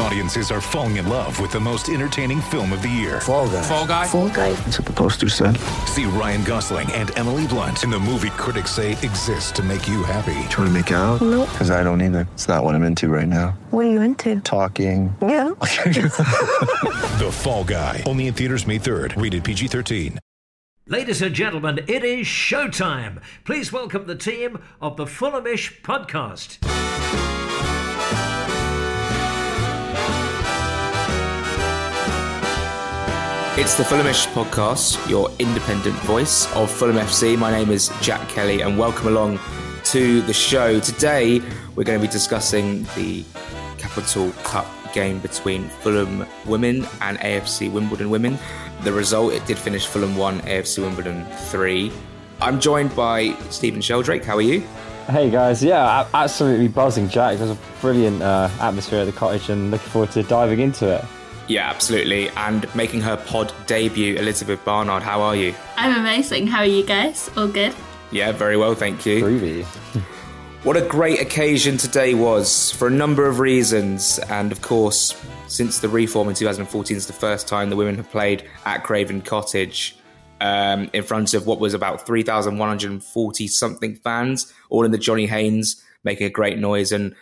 Audiences are falling in love with the most entertaining film of the year. Fall guy. Fall guy. Fall guy. That's what the poster said. See Ryan Gosling and Emily Blunt in the movie critics say exists to make you happy. Trying to make it out? Nope. Because I don't either. It's not what I'm into right now. What are you into? Talking. Yeah. The Fall Guy. Only in theaters May 3rd. Rated PG-13. Ladies and gentlemen, it is showtime. Please welcome the team of the Fulhamish podcast. It's the Fulhamish podcast, your independent voice of Fulham FC. My name is Jack Kelly, and welcome along to the show. Today, we're going to be discussing the Capital Cup game between Fulham women and AFC Wimbledon women. The result, it did finish Fulham 1, AFC Wimbledon 3. I'm joined by Stephen Sheldrake. How are you? Hey guys, yeah, absolutely buzzing, Jack. There's a brilliant uh, atmosphere at the cottage, and looking forward to diving into it. Yeah, absolutely. And making her pod debut, Elizabeth Barnard. How are you? I'm amazing. How are you guys? All good? Yeah, very well, thank you. Groovy. What a great occasion today was for a number of reasons. And of course, since the reform in 2014 is the first time the women have played at Craven Cottage um, in front of what was about 3,140 something fans, all in the Johnny Haynes, making a great noise. And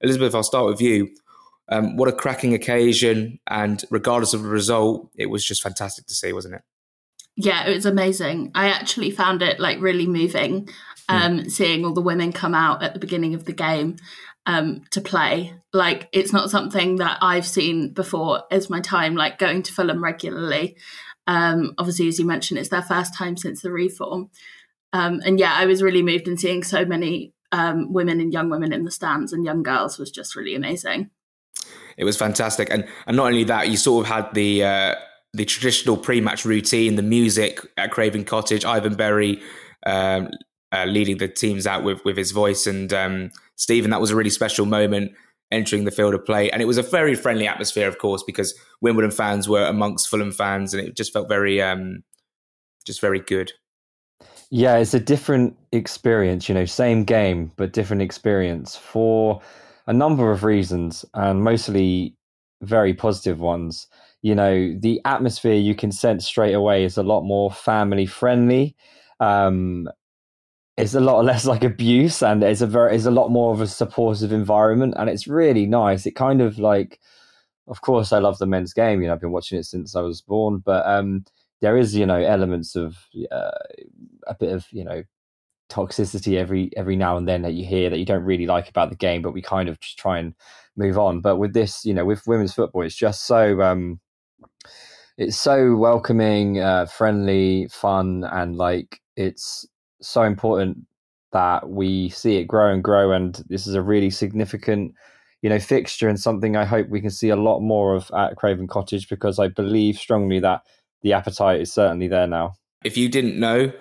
Elizabeth, I'll start with you. Um, what a cracking occasion. And regardless of the result, it was just fantastic to see, wasn't it? Yeah, it was amazing. I actually found it like really moving um, seeing all the women come out at the beginning of the game um, to play. Like, it's not something that I've seen before as my time, like going to Fulham regularly. Um, obviously, as you mentioned, it's their first time since the reform. Um, and yeah, I was really moved in seeing so many um, women and young women in the stands and young girls was just really amazing. It was fantastic, and and not only that, you sort of had the uh, the traditional pre-match routine, the music at Craven Cottage, Ivan Berry um, uh, leading the teams out with with his voice, and um, Stephen. That was a really special moment entering the field of play, and it was a very friendly atmosphere, of course, because Wimbledon fans were amongst Fulham fans, and it just felt very um, just very good. Yeah, it's a different experience, you know, same game, but different experience for a number of reasons, and mostly very positive ones. You know, the atmosphere you can sense straight away is a lot more family friendly. Um, it's a lot less like abuse, and it's a very, it's a lot more of a supportive environment, and it's really nice. It kind of like, of course, I love the men's game. You know, I've been watching it since I was born, but um, there is, you know, elements of uh, a bit of, you know, toxicity every every now and then that you hear that you don't really like about the game, but we kind of just try and move on. But with this, you know, with women's football, it's just so um, it's so welcoming, uh, friendly, fun, and like it's so important that we see it grow and grow. And this is a really significant, you know, fixture and something I hope we can see a lot more of at Craven Cottage because I believe strongly that the appetite is certainly there now. If you didn't know,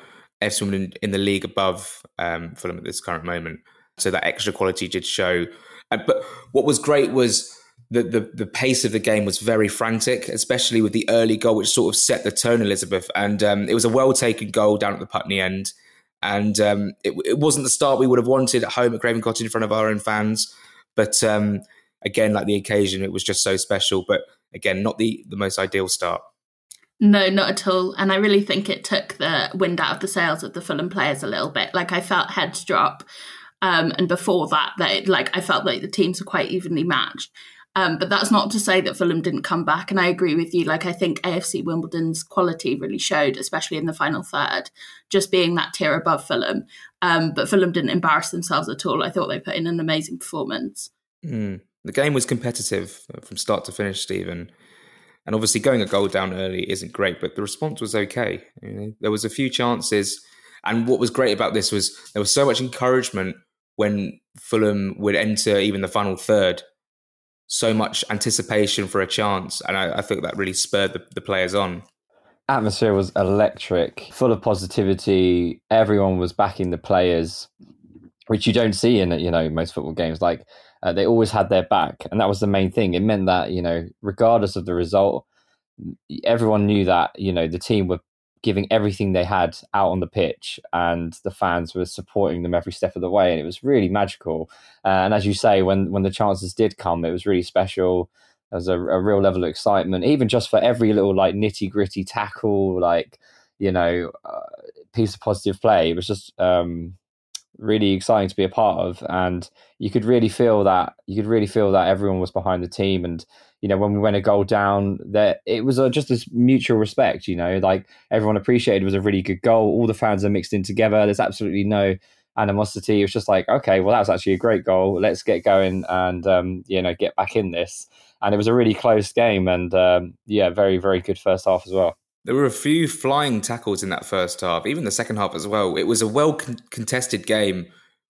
FC Wimbledon in the league above um, Fulham at this current moment, so that extra quality did show. Uh, but what was great was the, the the pace of the game was very frantic, especially with the early goal, which sort of set the tone. Elizabeth, and um, it was a well taken goal down at the Putney end, and um, it, it wasn't the start we would have wanted at home at Craven Cottage in front of our own fans. But um, again, like the occasion, it was just so special. But again, not the the most ideal start. No, not at all. And I really think it took the wind out of the sails of the Fulham players a little bit. Like I felt heads drop. Um, and before that, that like I felt like the teams were quite evenly matched. Um, but that's not to say that Fulham didn't come back. And I agree with you. Like I think AFC Wimbledon's quality really showed, especially in the final third, just being that tier above Fulham. Um, but Fulham didn't embarrass themselves at all. I thought they put in an amazing performance. Mm. The game was competitive from start to finish, Stephen. And obviously, going a goal down early isn't great, but the response was okay. You know, there was a few chances, and what was great about this was there was so much encouragement when Fulham would enter even the final third. So much anticipation for a chance, and I, I think that really spurred the, the players on. Atmosphere was electric, full of positivity. Everyone was backing the players, which you don't see in you know most football games. Like uh, they always had their back, and that was the main thing. It meant that you know, regardless of the result, everyone knew that you know the team were giving everything they had out on the pitch, and the fans were supporting them every step of the way, and it was really magical. Uh, and as you say, when when the chances did come, it was really special. There was a, a real level of excitement, even just for every little like nitty gritty tackle, like you know, uh, piece of positive play. It was just um, really exciting to be a part of, and you could really feel that you could really feel that everyone was behind the team, and you know when we went a goal down, that it was uh, just this mutual respect. You know, like everyone appreciated was a really good goal. All the fans are mixed in together. There's absolutely no animosity. It was just like, okay, well that was actually a great goal. Let's get going and um, you know get back in this. And it was a really close game, and um, yeah, very very good first half as well. There were a few flying tackles in that first half, even the second half as well. It was a well con- contested game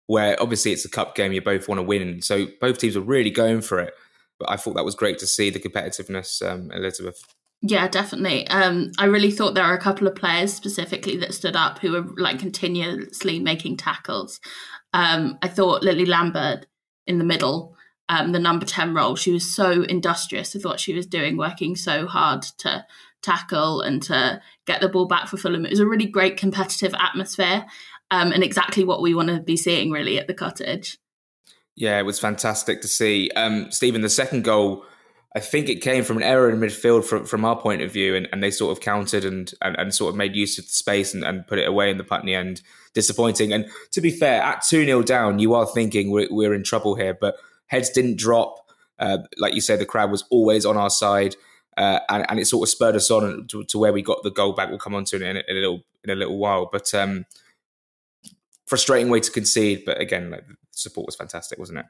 where obviously it's a cup game, you both want to win. So both teams were really going for it. But I thought that was great to see the competitiveness, um, Elizabeth. Yeah, definitely. Um, I really thought there were a couple of players specifically that stood up who were like continuously making tackles. Um, I thought Lily Lambert in the middle, um, the number 10 role, she was so industrious. I thought she was doing, working so hard to tackle and to get the ball back for Fulham. It was a really great competitive atmosphere um, and exactly what we want to be seeing really at the cottage. Yeah, it was fantastic to see. Um, Stephen, the second goal, I think it came from an error in midfield from, from our point of view, and, and they sort of countered and, and, and sort of made use of the space and, and put it away in the Putney end. Disappointing. And to be fair, at 2 0 down, you are thinking we're, we're in trouble here, but heads didn't drop. Uh, like you said, the crowd was always on our side uh, and, and it sort of spurred us on to, to, where we got the goal back. We'll come on to in a, in a little in a little while, but um, frustrating way to concede. But again, like, support was fantastic, wasn't it?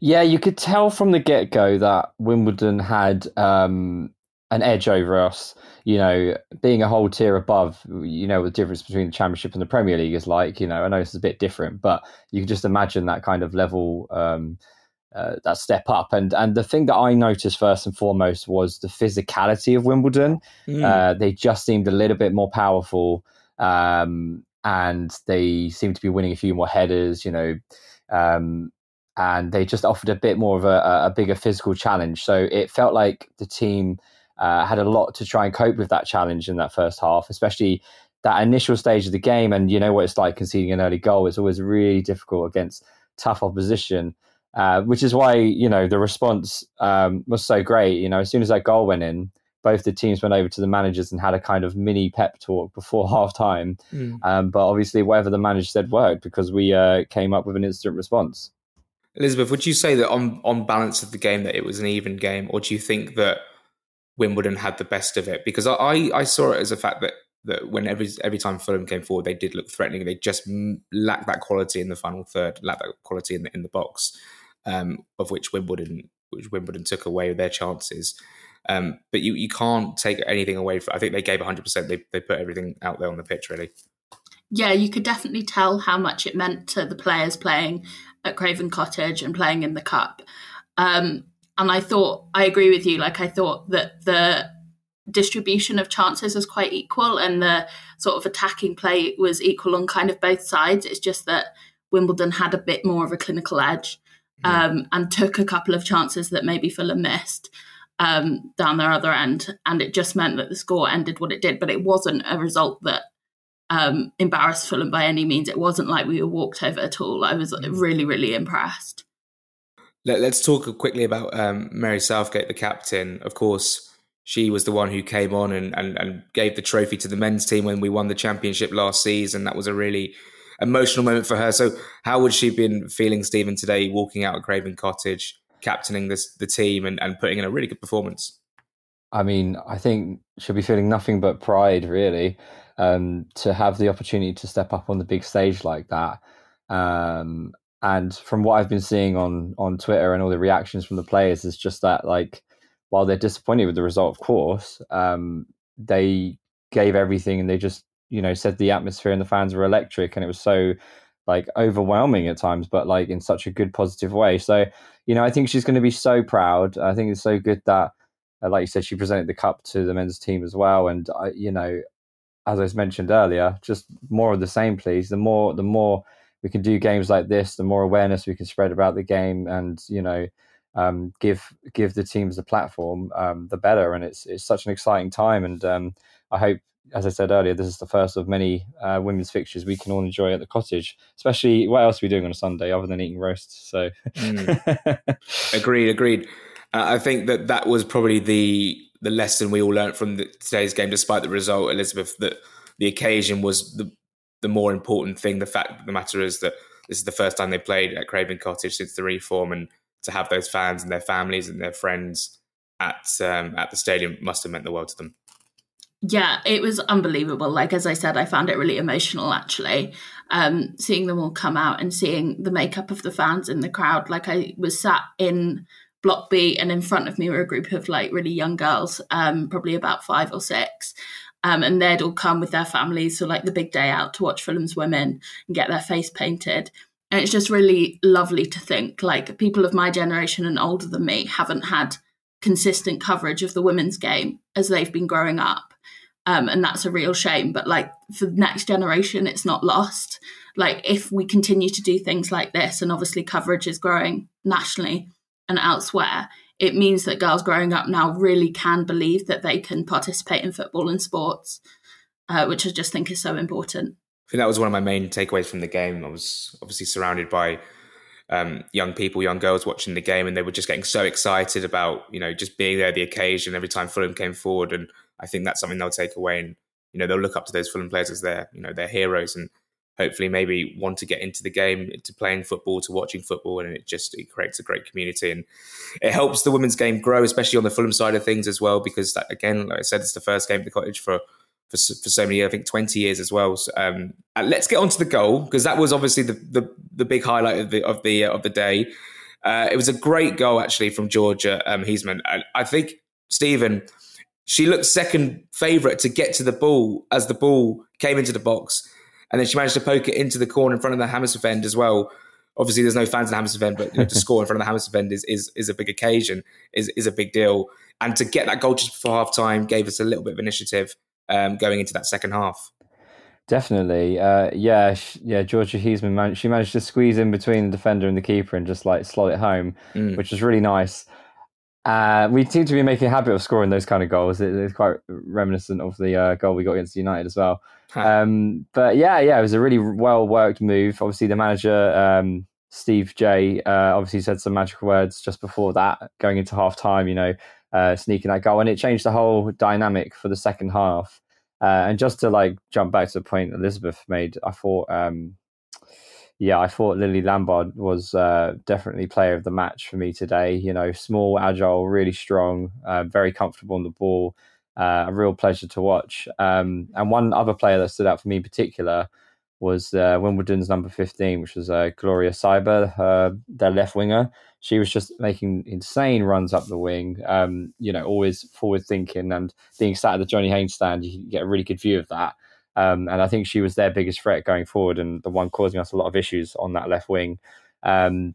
Yeah, you could tell from the get go that Wimbledon had um, an edge over us. You know, being a whole tier above, you know, the difference between the Championship and the Premier League is like. You know, I know it's a bit different, but you can just imagine that kind of level. Um, uh, that step up. And and the thing that I noticed first and foremost was the physicality of Wimbledon. Mm. Uh, they just seemed a little bit more powerful, um, and they seemed to be winning a few more headers. You know. Um, and they just offered a bit more of a, a bigger physical challenge. So it felt like the team uh, had a lot to try and cope with that challenge in that first half, especially that initial stage of the game. And you know what it's like conceding an early goal. It's always really difficult against tough opposition. Uh, which is why you know the response um, was so great. You know, as soon as that goal went in, both the teams went over to the managers and had a kind of mini pep talk before half time. Mm. Um, but obviously, whatever the manager said worked because we uh, came up with an instant response. Elizabeth, would you say that on on balance of the game that it was an even game, or do you think that Wimbledon had the best of it? Because I I saw it as a fact that that when every every time Fulham came forward, they did look threatening. They just lacked that quality in the final third, lacked that quality in the in the box um, of which Wimbledon which Wimbledon took away their chances. Um, but you you can't take anything away from. I think they gave 100. percent They they put everything out there on the pitch really. Yeah, you could definitely tell how much it meant to the players playing at Craven Cottage and playing in the cup. Um, and I thought I agree with you. Like I thought that the distribution of chances was quite equal, and the sort of attacking play was equal on kind of both sides. It's just that Wimbledon had a bit more of a clinical edge um, and took a couple of chances that maybe Fulham missed um, down their other end. And it just meant that the score ended what it did. But it wasn't a result that um, embarrassed Fulham by any means. It wasn't like we were walked over at all. I was mm. really, really impressed. Let, us talk quickly about um, Mary Southgate, the captain. Of course, she was the one who came on and, and, and gave the trophy to the men's team when we won the championship last season. That was a really emotional moment for her. So, how would she have been feeling, Stephen, today, walking out of Craven Cottage, captaining this the team, and, and putting in a really good performance? I mean, I think she'll be feeling nothing but pride, really, um, to have the opportunity to step up on the big stage like that. Um, and from what I've been seeing on on Twitter and all the reactions from the players, is just that like, while they're disappointed with the result, of course, um, they gave everything and they just you know said the atmosphere and the fans were electric and it was so like overwhelming at times but like in such a good positive way. So you know i think she's going to be so proud. I think it's so good that uh, like you said she presented the cup to the men's team as well and I, you know as i mentioned earlier just more of the same please. The more the more we can do games like this the more awareness we can spread about the game and you know um, give give the teams the platform um, the better. And it's it's such an exciting time and um, I hope as I said earlier, this is the first of many uh, women's fixtures we can all enjoy at the cottage. Especially, what else are we doing on a Sunday other than eating roasts? So, mm. agreed, agreed. Uh, I think that that was probably the the lesson we all learned from the, today's game, despite the result, Elizabeth. That the occasion was the the more important thing. The fact the matter is that this is the first time they played at Craven Cottage since the reform, and to have those fans and their families and their friends at um, at the stadium must have meant the world to them. Yeah, it was unbelievable. Like as I said, I found it really emotional actually. Um, seeing them all come out and seeing the makeup of the fans in the crowd. Like I was sat in block B and in front of me were a group of like really young girls, um, probably about five or six. Um, and they'd all come with their families for like the big day out to watch Fulham's women and get their face painted. And it's just really lovely to think like people of my generation and older than me haven't had consistent coverage of the women's game as they've been growing up. Um, and that's a real shame. But like for the next generation, it's not lost. Like if we continue to do things like this, and obviously coverage is growing nationally and elsewhere, it means that girls growing up now really can believe that they can participate in football and sports, uh, which I just think is so important. I think that was one of my main takeaways from the game. I was obviously surrounded by um, young people, young girls watching the game, and they were just getting so excited about you know just being there, the occasion every time Fulham came forward, and I think that's something they'll take away, and you know they'll look up to those Fulham players as their you know their heroes, and hopefully maybe want to get into the game, to playing football, to watching football, and it just it creates a great community and it helps the women's game grow, especially on the Fulham side of things as well. Because again, like I said, it's the first game at the cottage for for, for so many, years, I think twenty years as well. So, um, let's get on to the goal because that was obviously the, the the big highlight of the of the uh, of the day. Uh, it was a great goal actually from Georgia um, Huseman. I, I think Stephen. She looked second favourite to get to the ball as the ball came into the box and then she managed to poke it into the corner in front of the Hammersmith end as well. Obviously, there's no fans in the Hammersmith end, but you know, to score in front of the Hammersmith end is, is is a big occasion, is is a big deal. And to get that goal just before half time gave us a little bit of initiative um, going into that second half. Definitely, uh, yeah, yeah. Georgia Huseman managed, she managed to squeeze in between the defender and the keeper and just like slot it home, mm. which was really nice. Uh, we seem to be making a habit of scoring those kind of goals. It, it's quite reminiscent of the uh, goal we got against United as well. Um, but yeah, yeah, it was a really well worked move. Obviously, the manager um, Steve J uh, obviously said some magical words just before that, going into half time. You know, uh, sneaking that goal, and it changed the whole dynamic for the second half. Uh, and just to like jump back to the point Elizabeth made, I thought um, yeah, I thought Lily Lambard was uh, definitely player of the match for me today. You know, small, agile, really strong, uh, very comfortable on the ball. Uh, a real pleasure to watch. Um, and one other player that stood out for me in particular was uh, Wimbledon's number 15, which was uh, Gloria Seiber, their left winger. She was just making insane runs up the wing, um, you know, always forward thinking and being sat at the Johnny Haynes stand, you get a really good view of that. Um, and I think she was their biggest threat going forward and the one causing us a lot of issues on that left wing. Um,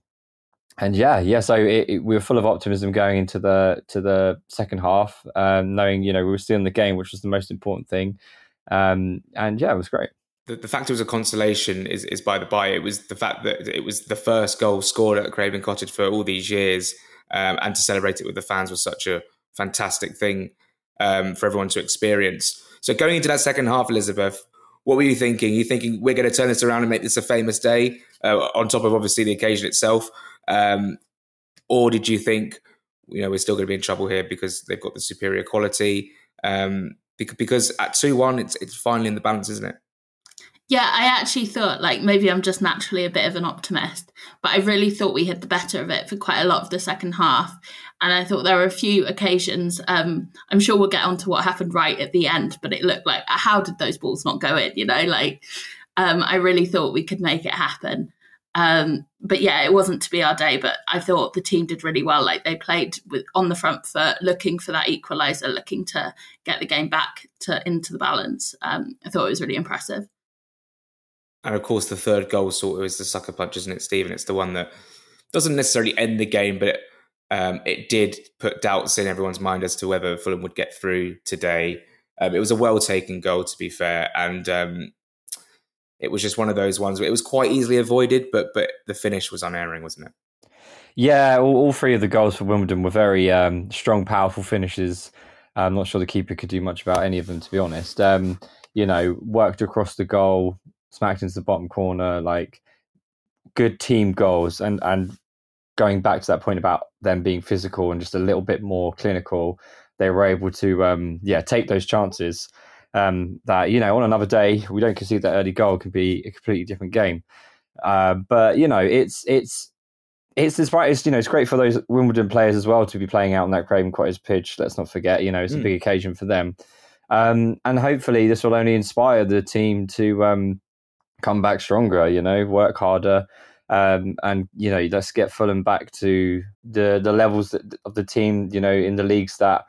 and yeah, yeah. So it, it, we were full of optimism going into the to the second half, um, knowing you know we were still in the game, which was the most important thing. Um, and yeah, it was great. The, the, fact it was a consolation is, is by the by. It was the fact that it was the first goal scored at Craven Cottage for all these years, um, and to celebrate it with the fans was such a fantastic thing um, for everyone to experience. So going into that second half, Elizabeth, what were you thinking? You thinking we're going to turn this around and make this a famous day uh, on top of obviously the occasion itself, um, or did you think you know we're still going to be in trouble here because they've got the superior quality? Um, because at two one, it's it's finally in the balance, isn't it? Yeah, I actually thought like maybe I'm just naturally a bit of an optimist, but I really thought we had the better of it for quite a lot of the second half. And I thought there were a few occasions. Um, I'm sure we'll get on to what happened right at the end, but it looked like how did those balls not go in? You know, like um, I really thought we could make it happen. Um, but yeah, it wasn't to be our day. But I thought the team did really well. Like they played with on the front foot, looking for that equaliser, looking to get the game back to into the balance. Um, I thought it was really impressive. And of course, the third goal sort of is the sucker punch, isn't it, Stephen? It's the one that doesn't necessarily end the game, but it, um, it did put doubts in everyone's mind as to whether Fulham would get through today. Um, it was a well taken goal, to be fair, and um, it was just one of those ones it was quite easily avoided, but but the finish was unerring, wasn't it? Yeah, all, all three of the goals for Wimbledon were very um, strong, powerful finishes. I'm not sure the keeper could do much about any of them, to be honest. Um, you know, worked across the goal, smacked into the bottom corner, like good team goals, and and going back to that point about them being physical and just a little bit more clinical, they were able to um, yeah take those chances. Um, that you know on another day we don't concede that early goal could be a completely different game. Uh, but you know it's it's it's it's right. It's you know it's great for those Wimbledon players as well to be playing out on that Craven Cottage pitch. Let's not forget, you know, it's a Mm. big occasion for them, um, and hopefully this will only inspire the team to um, come back stronger. You know, work harder, um, and you know, let's get Fulham back to the the levels that, of the team. You know, in the leagues that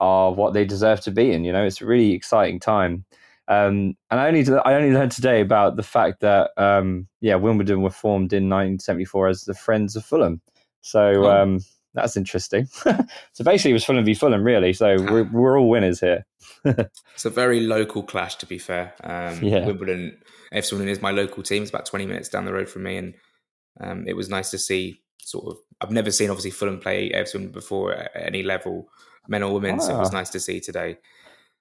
are what they deserve to be in. You know, it's a really exciting time. Um, and I only I only learned today about the fact that um, yeah, Wimbledon were formed in 1974 as the Friends of Fulham. So Oh. um, that's interesting. so basically, it was Fulham v Fulham, really. So we're we're all winners here. It's a very local clash, to be fair. Um, Yeah. Wimbledon, Wimbledon is my local team. It's about 20 minutes down the road from me. And um, it was nice to see sort of, I've never seen obviously Fulham play Wimbledon before at any level, men or women. So it was Ah. nice to see today.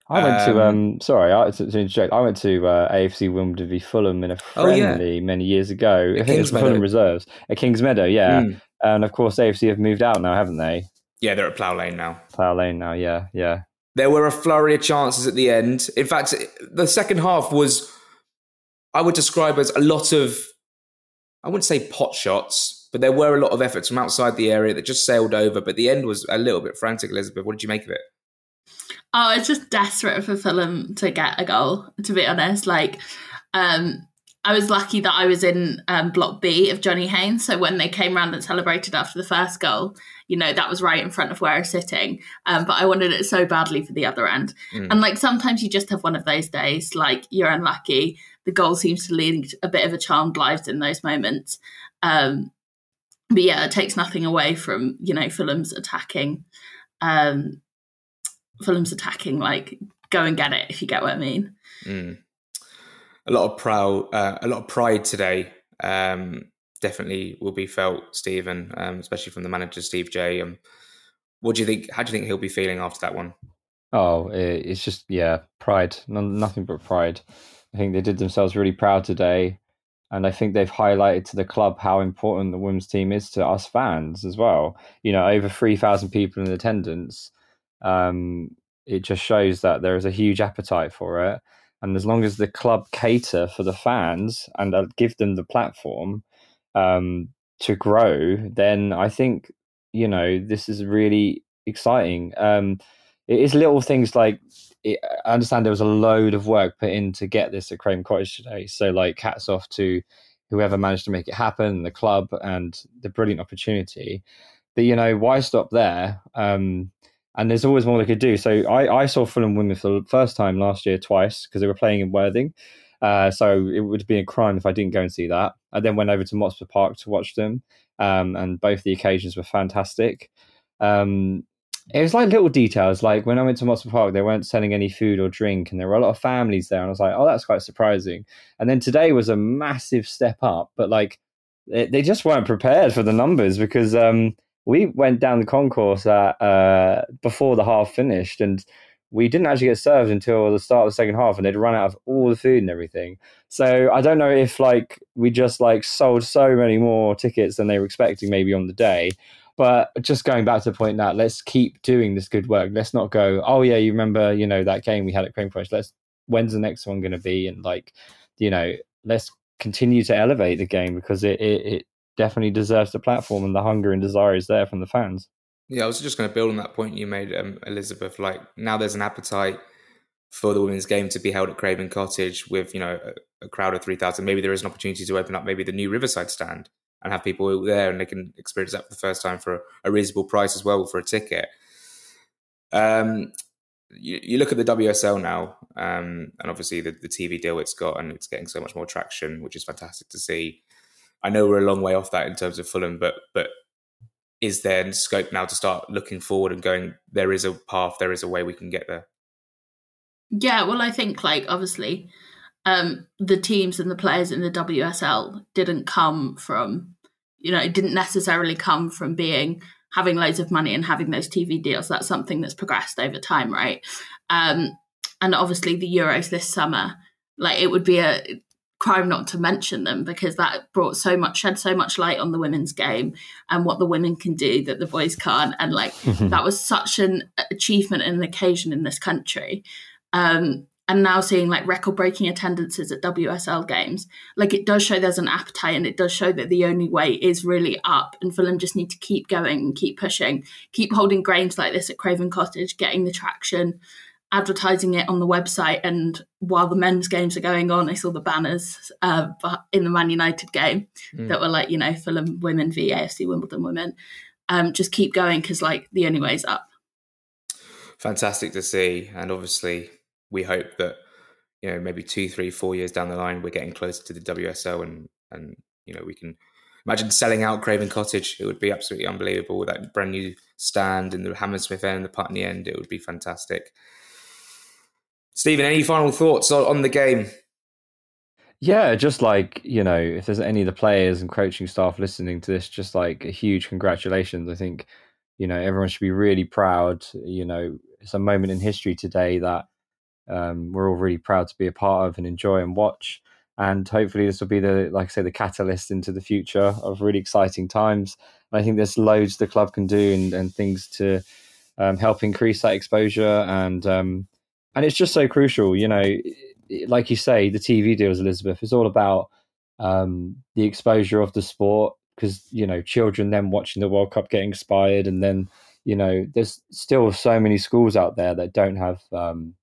I went to Um, um sorry I, to, to interject. I went to uh, AFC Wimbledon v Fulham in a Oh, yeah. friendly many years ago. I At think it was. Fulham reserves at Kings Meadow. Yeah, Mm. and of course AFC have moved out now, haven't they? Yeah, they're at Plough Lane now. Plough Lane now. Yeah, yeah. There were a flurry of chances at the end. In fact, the second half was, I would describe as a lot of, I wouldn't say pot shots, but there were a lot of efforts from outside the area that just sailed over. But the end was a little bit frantic, Elizabeth. What did you make of it? Oh, it's just desperate for Fulham to get a goal, to be honest. Like, um, I was lucky that I was in um, Block B of Johnny Haynes. So when they came round and celebrated after the first goal, you know, that was right in front of where I was sitting. Um, but I wanted it so badly for the other end. Mm. And like sometimes you just have one of those days, like you're unlucky. The goal seems to lead a bit of a charmed lives in those moments. Um, but yeah, it takes nothing away from, you know, Fulham's attacking. Um, Fulham's attacking, like go and get it if you get what I mean. Mm. A lot of proud, uh, a lot of pride today. Um, definitely will be felt, Stephen, um, especially from the manager, Steve J. Um, what do you think? How do you think he'll be feeling after that one? Oh, it's just yeah, pride. No, nothing but pride. I think they did themselves really proud today, and I think they've highlighted to the club how important the women's team is to us fans as well. You know, over three thousand people in attendance. Um, it just shows that there is a huge appetite for it, and as long as the club cater for the fans and uh, give them the platform um, to grow, then I think you know this is really exciting. Um, it is little things like I understand there was a load of work put in to get this at Craven Cottage today. So like hats off to whoever managed to make it happen, the club, and the brilliant opportunity. But you know, why stop there? Um, and there's always more they could do. So I, I saw Fulham women for the first time last year twice because they were playing in Worthing. Uh, so it would be a crime if I didn't go and see that. I then went over to Motspur Park to watch them, um, and both the occasions were fantastic. Um, it was like little details. Like when I went to Motspur Park, they weren't selling any food or drink, and there were a lot of families there. And I was like, oh, that's quite surprising. And then today was a massive step up, but like they, they just weren't prepared for the numbers because um, we went down the concourse at, uh, before the half finished, and we didn't actually get served until the start of the second half, and they'd run out of all the food and everything. So I don't know if like we just like sold so many more tickets than they were expecting maybe on the day. But just going back to the point that let's keep doing this good work. Let's not go, oh yeah, you remember, you know, that game we had at Crane Forest. Let's when's the next one going to be? And like, you know, let's continue to elevate the game because it, it, it definitely deserves the platform and the hunger and desire is there from the fans. Yeah, I was just going to build on that point you made, um, Elizabeth. Like now, there's an appetite for the women's game to be held at Craven Cottage with you know a, a crowd of three thousand. Maybe there is an opportunity to open up maybe the new Riverside stand and have people there and they can experience that for the first time for a, reasonable price as well for a ticket. Um, you, you look at the WSL now, um, and obviously the, the TV deal it's got, and it's getting so much more traction, which is fantastic to see. I know we're a long way off that in terms of Fulham, but but is there scope now to start looking forward and going? There is a path, there is a way we can get there. Yeah, well, I think like obviously, um, the teams and the players in the WSL didn't come from, you know, it didn't necessarily come from being having loads of money and having those TV deals. That's something that's progressed over time, right? Um, and obviously the Euros this summer, like it would be a crime not to mention them because that brought so much shed so much light on the women's game and what the women can do that the boys can't and like that was such an achievement and an occasion in this country um, and now seeing like record breaking attendances at WSL games like it does show there's an appetite and it does show that the only way is really up and Fulham just need to keep going and keep pushing keep holding games like this at Craven Cottage getting the traction advertising it on the website. And while the men's games are going on, I saw the banners uh, in the Man United game mm. that were like, you know, Fulham women v AFC Wimbledon women. Um, just keep going because like the only way is up. Fantastic to see, and obviously we hope that you know maybe two, three, four years down the line we're getting closer to the WSL, and and you know we can imagine selling out Craven Cottage. It would be absolutely unbelievable with that brand new stand in the Hammersmith end, the Putney end. It would be fantastic. Stephen, any final thoughts on the game? Yeah, just like, you know, if there's any of the players and coaching staff listening to this, just like a huge congratulations. I think, you know, everyone should be really proud. You know, it's a moment in history today that um, we're all really proud to be a part of and enjoy and watch. And hopefully, this will be the, like I say, the catalyst into the future of really exciting times. And I think there's loads the club can do and, and things to um, help increase that exposure and, um, and it's just so crucial. You know, like you say, the TV deals, Elizabeth, is all about um, the exposure of the sport because you know children then watching the World Cup getting inspired, and then you know there's still so many schools out there that don't have um,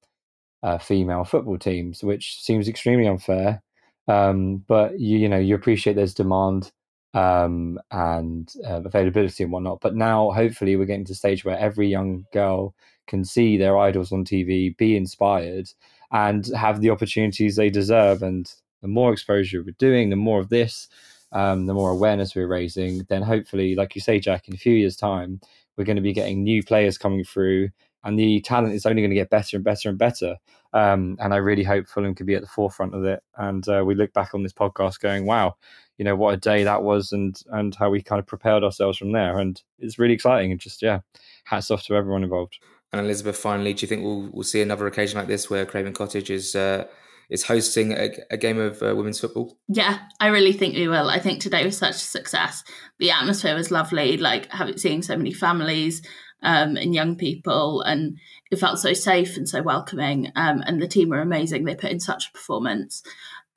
uh, female football teams, which seems extremely unfair. Um, but you you know you appreciate there's demand um, and uh, availability and whatnot. But now, hopefully, we're getting to a stage where every young girl can see their idols on TV, be inspired, and have the opportunities they deserve. And the more exposure we're doing, the more of this, um, the more awareness we're raising, then hopefully, like you say, Jack, in a few years' time, we're going to be getting new players coming through, and the talent is only going to get better and better and better. Um, and I really hope Fulham can be at the forefront of it. And uh, we look back on this podcast going, wow, you know what a day that was, and and how we kind of propelled ourselves from there. And it's really exciting. And just yeah, hats off to everyone involved. And Elizabeth, finally, do you think we'll we'll see another occasion like this where Craven Cottage is uh, is hosting a, a game of uh, women's football? Yeah, I really think we will. I think today was such a success. The atmosphere was lovely. Like having seeing so many families um, and young people, and it felt so safe and so welcoming. Um, and the team were amazing. They put in such a performance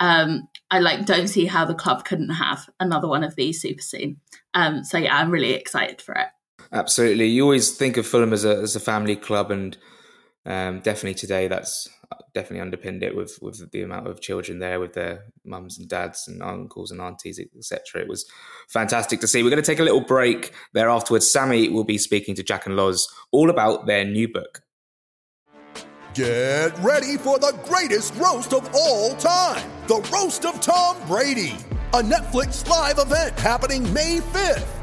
um, I like don't see how the club couldn't have another one of these super soon. Um, so yeah, I'm really excited for it. Absolutely, you always think of Fulham as a as a family club, and um, definitely today that's definitely underpinned it with with the amount of children there with their mums and dads and uncles and aunties etc it was fantastic to see. We're going to take a little break. There afterwards sammy will be speaking to jack and loz all about their new book. Get ready for the greatest roast of all time the Roast of Tom Brady, a Netflix live event happening May 5th.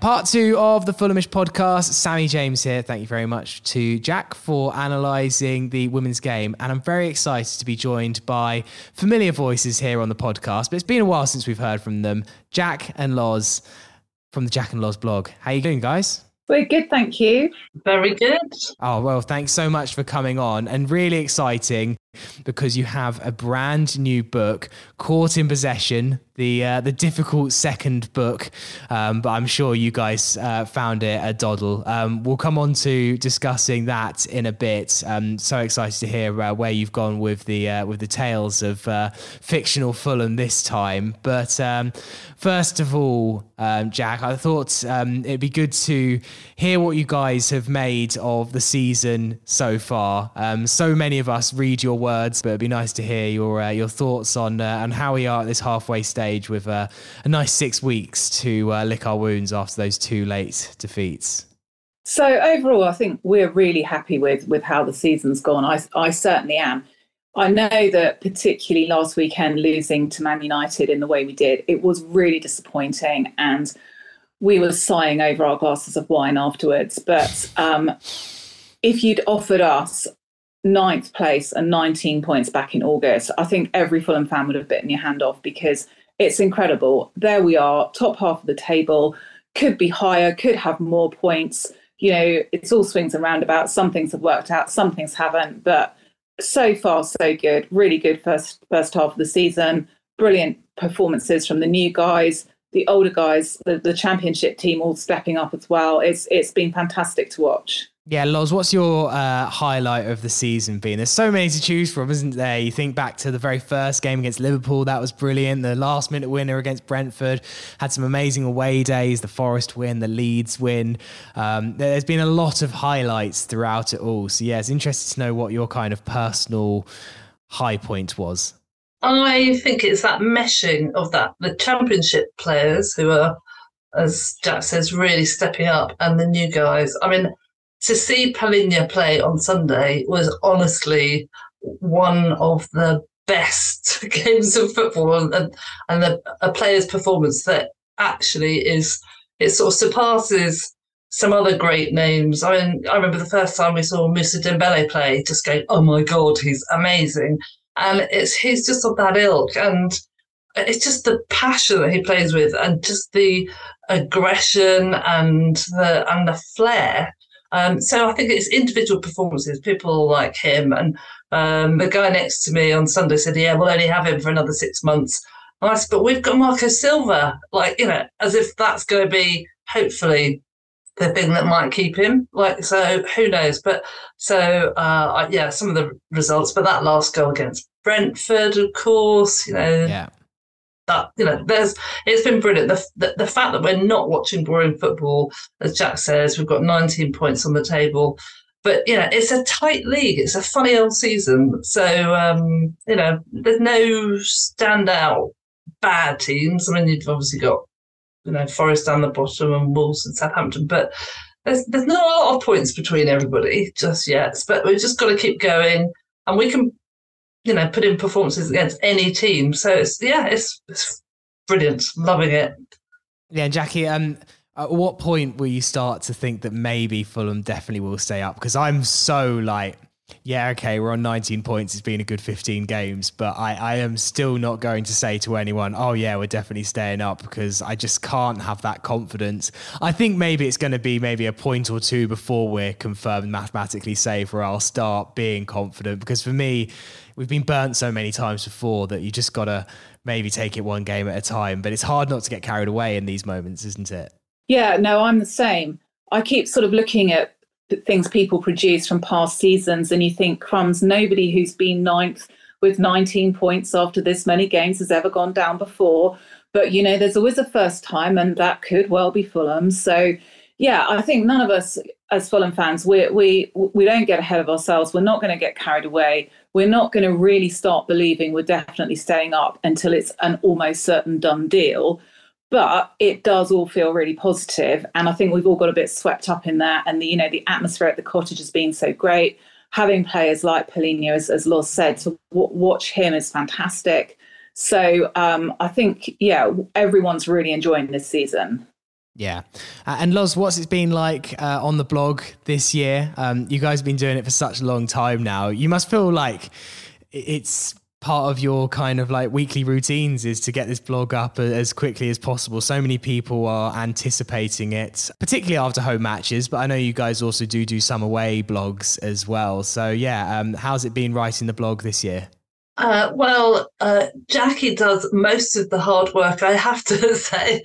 Part two of the Fulhamish podcast. Sammy James here. Thank you very much to Jack for analysing the women's game. And I'm very excited to be joined by familiar voices here on the podcast. But it's been a while since we've heard from them. Jack and Loz from the Jack and Loz blog. How are you doing, guys? We're good, thank you. Very good. Oh, well, thanks so much for coming on and really exciting. Because you have a brand new book, Caught in Possession, the uh, the difficult second book, um, but I'm sure you guys uh, found it a doddle. Um, we'll come on to discussing that in a bit. I'm so excited to hear uh, where you've gone with the uh, with the tales of uh, fictional Fulham this time. But um, first of all, um, Jack, I thought um, it'd be good to hear what you guys have made of the season so far. Um, so many of us read your words, but it'd be nice to hear your uh, your thoughts on on how we are at this halfway stage stage with uh, a nice six weeks to uh, lick our wounds after those two late defeats. So overall, I think we're really happy with with how the season's gone. I I certainly am. I know that particularly last weekend losing to Man United in the way we did, it was really disappointing, and we were sighing over our glasses of wine afterwards. But um, if you'd offered us ninth place and 19 points back in August, I think every Fulham fan would have bitten your hand off because it's incredible. There we are, top half of the table, could be higher, could have more points. You know, it's all swings and roundabouts. Some things have worked out, some things haven't, but so far so good. Really good first first half of the season. Brilliant performances from the new guys, the older guys, the, the championship team all stepping up as well. It's it's been fantastic to watch. Yeah, Loz, what's your uh, highlight of the season been? There's so many to choose from, isn't there? You think back to the very first game against Liverpool, that was brilliant. The last minute winner against Brentford had some amazing away days, the Forest win, the Leeds win. Um, there's been a lot of highlights throughout it all. So, yeah, it's interesting to know what your kind of personal high point was. I think it's that meshing of that, the championship players who are, as Jack says, really stepping up, and the new guys. I mean, to see Palhinha play on Sunday was honestly one of the best games of football and, and the, a player's performance that actually is it sort of surpasses some other great names. I mean, I remember the first time we saw Moussa Dembele play, just going, "Oh my god, he's amazing!" And it's he's just of that ilk, and it's just the passion that he plays with, and just the aggression and the and the flair um, so I think it's individual performances, people like him. And um, the guy next to me on Sunday said, Yeah, we'll only have him for another six months. And I said, But we've got Marco Silva, like, you know, as if that's going to be hopefully the thing that might keep him. Like, so who knows? But so, uh, yeah, some of the results, but that last goal against Brentford, of course, you know, yeah that you know there's it's been brilliant. The, the, the fact that we're not watching boring football as jack says we've got 19 points on the table. But you know it's a tight league. It's a funny old season. So um you know there's no standout bad teams. I mean you've obviously got you know forest down the bottom and wolves and southampton but there's there's not a lot of points between everybody just yet. But we've just got to keep going. And we can you know, put in performances against any team. So it's yeah, it's, it's brilliant. Loving it. Yeah, Jackie. Um, at what point will you start to think that maybe Fulham definitely will stay up? Because I'm so like, yeah, okay, we're on 19 points. It's been a good 15 games, but I, I am still not going to say to anyone, oh, yeah, we're definitely staying up because I just can't have that confidence. I think maybe it's going to be maybe a point or two before we're confirmed mathematically safe, where I'll start being confident. Because for me, we've been burnt so many times before that you just got to maybe take it one game at a time. But it's hard not to get carried away in these moments, isn't it? Yeah, no, I'm the same. I keep sort of looking at things people produce from past seasons, and you think, crumbs, nobody who's been ninth with 19 points after this many games has ever gone down before. But, you know, there's always a first time, and that could well be Fulham. So, yeah, I think none of us as Fulham fans, we we we don't get ahead of ourselves. We're not going to get carried away. We're not going to really start believing we're definitely staying up until it's an almost certain done deal. But it does all feel really positive, and I think we've all got a bit swept up in that. And the you know the atmosphere at the cottage has been so great. Having players like Palhinha, as, as said, to w- watch him is fantastic. So um, I think yeah, everyone's really enjoying this season. Yeah. Uh, and Loz, what's it been like uh, on the blog this year? Um, you guys have been doing it for such a long time now. You must feel like it's part of your kind of like weekly routines is to get this blog up as quickly as possible. So many people are anticipating it, particularly after home matches. But I know you guys also do do some away blogs as well. So yeah, um, how's it been writing the blog this year? Uh, well, uh, Jackie does most of the hard work, I have to say.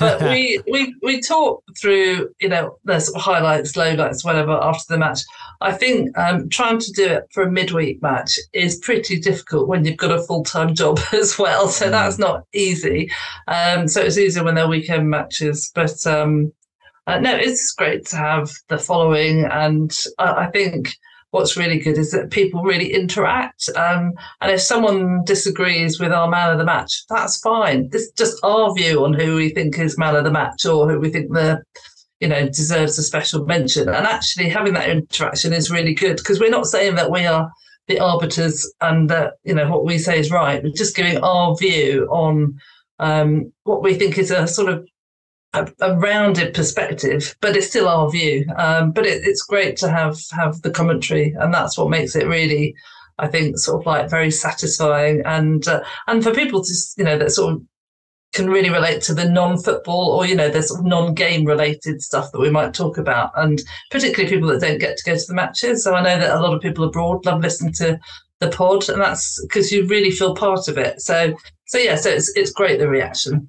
but we we we talk through, you know, the sort of highlights, lowlights, whatever after the match. I think um, trying to do it for a midweek match is pretty difficult when you've got a full time job as well. So mm. that's not easy. Um, so it's easier when they're weekend matches. But um, uh, no, it's great to have the following, and I think what's really good is that people really interact. Um, and if someone disagrees with our man of the match, that's fine. This is just our view on who we think is man of the match or who we think the you know deserves a special mention. And actually having that interaction is really good because we're not saying that we are the arbiters and that you know what we say is right. We're just giving our view on um, what we think is a sort of a, a, rounded perspective, but it's still our view. Um, but it, it's great to have have the commentary, and that's what makes it really, I think, sort of like very satisfying, and uh, and for people to you know that sort of can really relate to the non-football or you know the sort of non-game related stuff that we might talk about, and particularly people that don't get to go to the matches. So I know that a lot of people abroad love listening to the pod, and that's because you really feel part of it. So so yeah, so it's it's great the reaction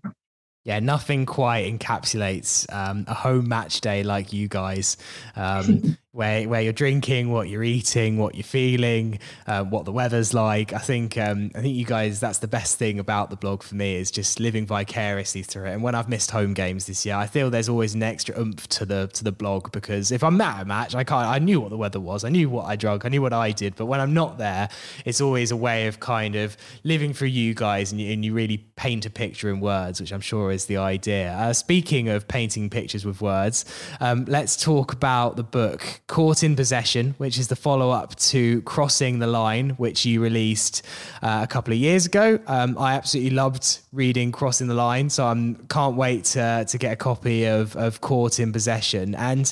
yeah, nothing quite encapsulates um, a home match day like you guys. Um, where where you're drinking, what you're eating, what you're feeling, uh, what the weather's like. I think um, I think you guys that's the best thing about the blog for me is just living vicariously through it. And when I've missed home games this year, I feel there's always an extra oomph to the to the blog because if I'm at a match, I can't. I knew what the weather was, I knew what I drunk, I knew what I did. But when I'm not there, it's always a way of kind of living through you guys, and you, and you really paint a picture in words, which I'm sure is the idea. Uh, speaking of painting pictures with words, um, let's talk about the book Caught in Possession, which is the follow up to Crossing the Line, which you released uh, a couple of years ago. Um, I absolutely loved reading Crossing the Line, so I can't wait to, to get a copy of, of Caught in Possession. And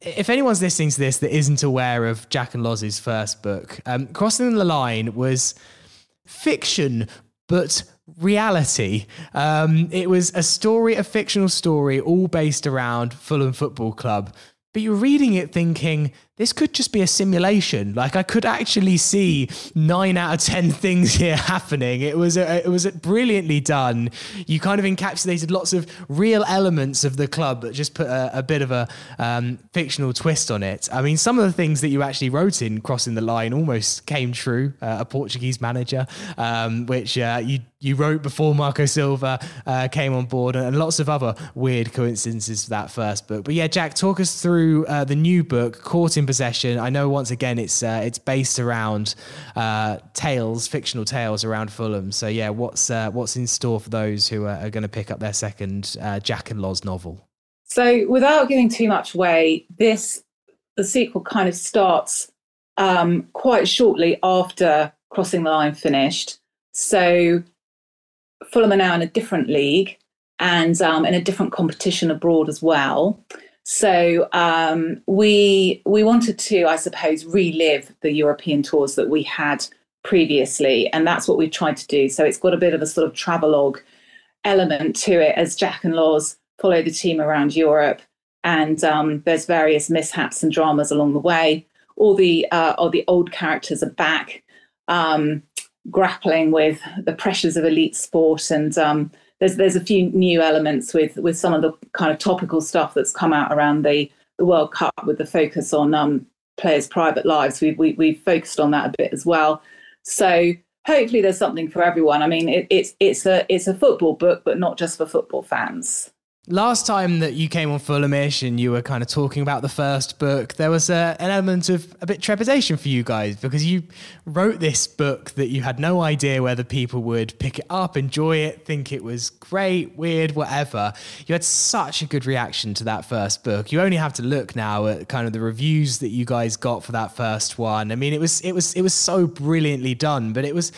if anyone's listening to this that isn't aware of Jack and Loz's first book, um, Crossing the Line was fiction, but reality. Um, it was a story, a fictional story, all based around Fulham Football Club but you're reading it thinking this could just be a simulation. Like I could actually see nine out of ten things here happening. It was a, it was brilliantly done. You kind of encapsulated lots of real elements of the club, but just put a, a bit of a um, fictional twist on it. I mean, some of the things that you actually wrote in crossing the line almost came true. Uh, a Portuguese manager, um, which uh, you you wrote before Marco Silva uh, came on board, and lots of other weird coincidences for that first book. But yeah, Jack, talk us through uh, the new book, Caught in in possession. I know once again it's uh, it's based around uh, tales, fictional tales around Fulham. So yeah, what's uh, what's in store for those who are, are going to pick up their second uh, Jack and Loz novel? So without giving too much away, this the sequel kind of starts um, quite shortly after Crossing the Line finished. So Fulham are now in a different league and um, in a different competition abroad as well. So um, we we wanted to, I suppose, relive the European tours that we had previously, and that's what we've tried to do. So it's got a bit of a sort of travelogue element to it as Jack and Loz follow the team around Europe, and um, there's various mishaps and dramas along the way. All the uh, all the old characters are back, um, grappling with the pressures of elite sport and um, there's there's a few new elements with with some of the kind of topical stuff that's come out around the the World Cup with the focus on um, players' private lives. We we we focused on that a bit as well. So hopefully there's something for everyone. I mean, it, it's it's a it's a football book, but not just for football fans. Last time that you came on Fulhamish and you were kind of talking about the first book, there was a, an element of a bit trepidation for you guys because you wrote this book that you had no idea whether people would pick it up, enjoy it, think it was great, weird, whatever. You had such a good reaction to that first book. You only have to look now at kind of the reviews that you guys got for that first one. I mean, it was it was it was so brilliantly done, but it was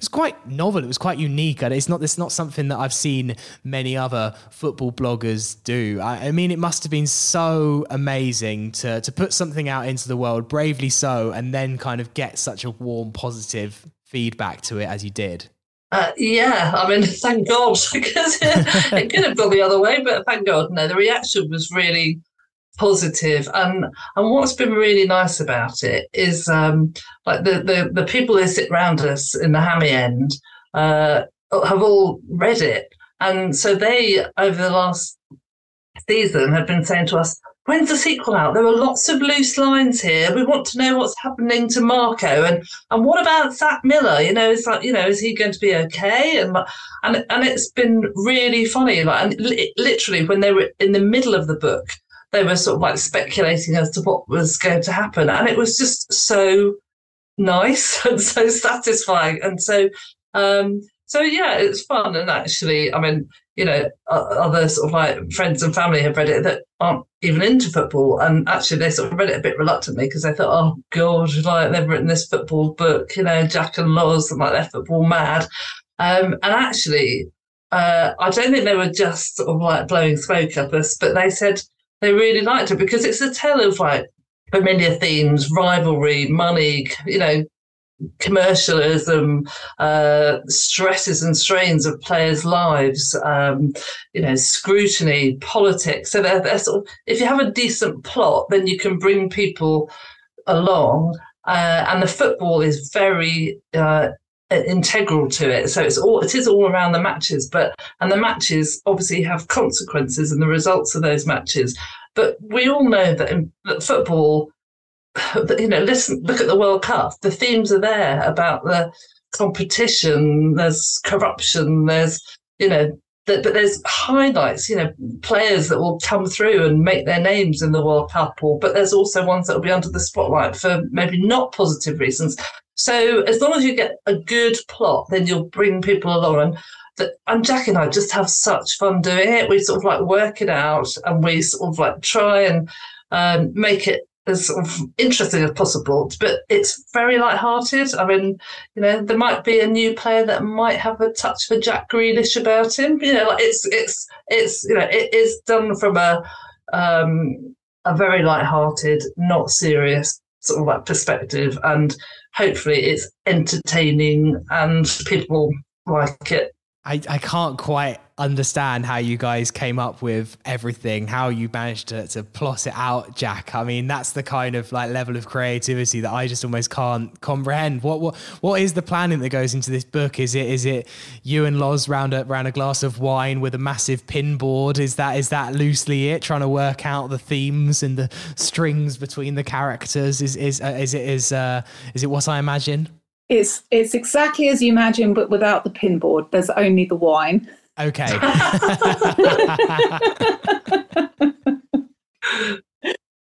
was quite novel. It was quite unique. It's not it's not something that I've seen many other football bloggers do. I, I, mean, it must have been so amazing to to put something out into the world, bravely so, and then kind of get such a warm, positive feedback to it as you did? Uh, yeah, I mean, thank God, because it could have gone the other way, but thank God, no, the reaction was really positive. And and what's been really nice about it is um like the the, the people who sit around us in the hammy end uh have all read it. And so they over the last season have been saying to us when's the sequel out? There are lots of loose lines here. We want to know what's happening to marco. And and what about zach miller? You know it's like you know is he going to be okay? And and and it's been really funny. Like and li- literally when they were in the middle of the book they were sort of like speculating as to what was going to happen. And it was just so nice and so satisfying. And so, um, so yeah, it's fun. And actually, I mean, you know, other sort of like friends and family have read it that aren't even into football. And actually, they sort of read it a bit reluctantly because they thought, oh, God, like they've written this football book, you know, Jack and Loz, and like they're football mad. Um, and actually, uh, I don't think they were just sort of like blowing smoke up us, but they said, they really liked it because it's a tale of like familiar themes, rivalry, money, you know, commercialism, uh, stresses and strains of players' lives, um, you know, scrutiny, politics. So they're, they're sort of, if you have a decent plot, then you can bring people along. Uh, and the football is very uh, integral to it. So it's all it is all around the matches, but and the matches obviously have consequences and the results of those matches. But we all know that in that football, you know, listen, look at the World Cup. The themes are there about the competition. There's corruption. There's you know. But there's highlights, you know, players that will come through and make their names in the World Cup, or but there's also ones that will be under the spotlight for maybe not positive reasons. So as long as you get a good plot, then you'll bring people along. And and Jack and I just have such fun doing it. We sort of like work it out, and we sort of like try and um, make it as sort of interesting as possible. But it's very light-hearted. I mean, you know, there might be a new player that might have a touch for Jack Grealish about him. You know, like it's it's it's you know it is done from a um, a very light-hearted, not serious sort of like perspective and hopefully it's entertaining and people like it I, I can't quite understand how you guys came up with everything, how you managed to, to plot it out, Jack. I mean, that's the kind of like level of creativity that I just almost can't comprehend. What what what is the planning that goes into this book? Is it is it you and Loz round a round a glass of wine with a massive pin board? Is that is that loosely it? Trying to work out the themes and the strings between the characters? Is is uh, is it is uh, is it what I imagine? It's it's exactly as you imagine, but without the pinboard. There's only the wine. Okay.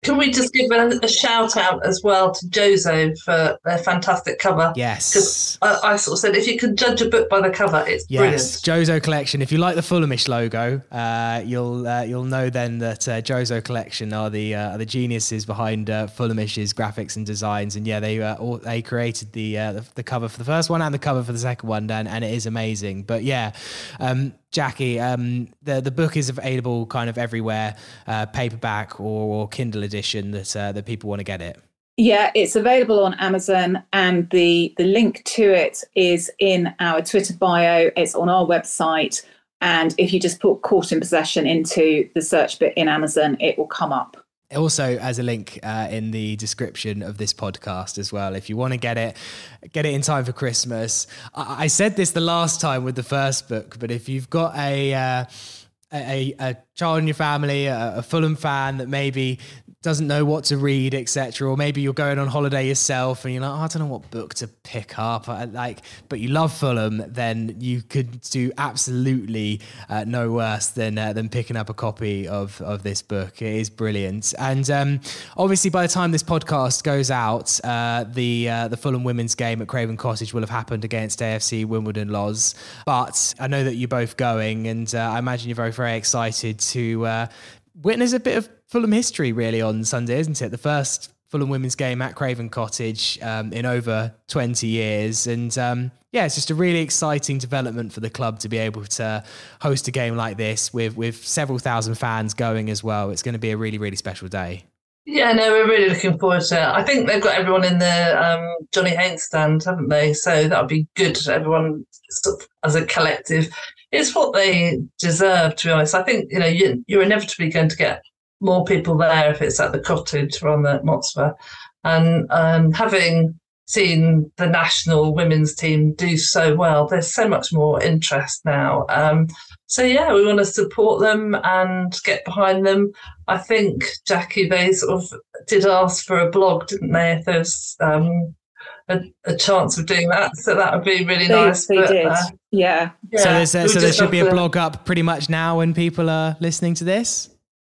Can we just give a, a, shout out as well to Jozo for their fantastic cover? Yes. Because I, I, sort of said if you can judge a book by the cover, it's yes. brilliant. Jozo Collection. If you like the Fulhamish logo, uh, you'll uh, you'll know then that uh, Jozo Collection are the uh, are the geniuses behind uh, Fulhamish's graphics and designs. And yeah, they uh, all, they created the, the, the cover for the first one and the cover for the second one, and, and it is amazing. But yeah. Um, Jackie, um, the the book is available kind of everywhere, uh, paperback or, or, Kindle edition that uh, that people want to get it. Yeah, it's available on Amazon, and the the link to it is in our Twitter bio. It's on our website, and if you just put "Caught in Possession" into the search bit in Amazon, it will come up also as a link uh, in the description of this podcast as well if you want to get it get it in time for christmas. I-, I, said this the last time with the first book but if you've got a uh, a, a, child in your family, a, a Fulham fan that maybe doesn't know what to read, etc. Or maybe you're going on holiday yourself and you're like, oh, I don't know what book to pick up. I, like, but you love Fulham, then you could do absolutely uh, no worse than uh, than picking up a copy of of this book. It is brilliant, and um, obviously by the time this podcast goes out, uh, the uh, the Fulham women's game at Craven Cottage will have happened against AFC Wimbledon Loz. But I know that you're both going, and uh, I imagine you're very very excited to uh, witness a bit of Fulham history really on Sunday, isn't it? The first Fulham women's game at Craven Cottage um, in over 20 years. And um, yeah, it's just a really exciting development for the club to be able to host a game like this with, with several thousand fans going as well. It's going to be a really, really special day. Yeah, no, we're really looking forward to it. I think they've got everyone in the um, Johnny Haynes stand, haven't they? So that would be good. Everyone sort of, as a collective. It's what they deserve, to be honest. I think you know you, you're inevitably going to get more people there if it's at the cottage or on the Motspur, and um, having seen the national women's team do so well. There's so much more interest now. Um, so yeah, we want to support them and get behind them. I think Jackie, they sort of did ask for a blog, didn't they? If there's um, a, a, chance of doing that, so that would be really they, nice. They but, did, uh, yeah. yeah. So there's a, so there should be a blog up pretty much now when people are listening to this.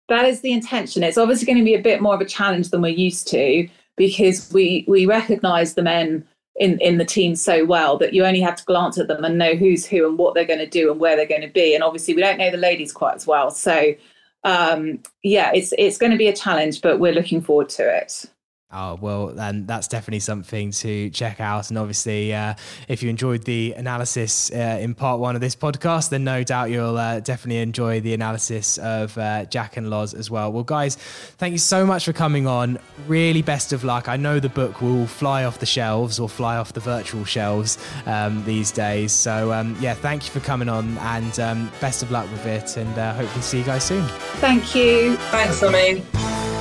That is the intention. It's obviously going to be a bit more of a challenge than we're used to because we we recognise the men in in the team so well that you only have to glance at them and know who's who and what they're going to do and where they're going to be. And obviously, we don't know the ladies quite as well. So um, yeah, it's it's going to be a challenge, but we're looking forward to it. Oh, well, then that's definitely something to check out. And obviously, uh, if you enjoyed the analysis uh, in part one of this podcast, then no doubt you'll uh, definitely enjoy the analysis of uh, Jack and Loz as well. Well, guys, thank you so much for coming on. Really best of luck. I know the book will fly off the shelves or fly off the virtual shelves um, these days. So, um, yeah, thank you for coming on and um, best of luck with it. And uh, hopefully see you guys soon. Thank you. Thanks, Amy.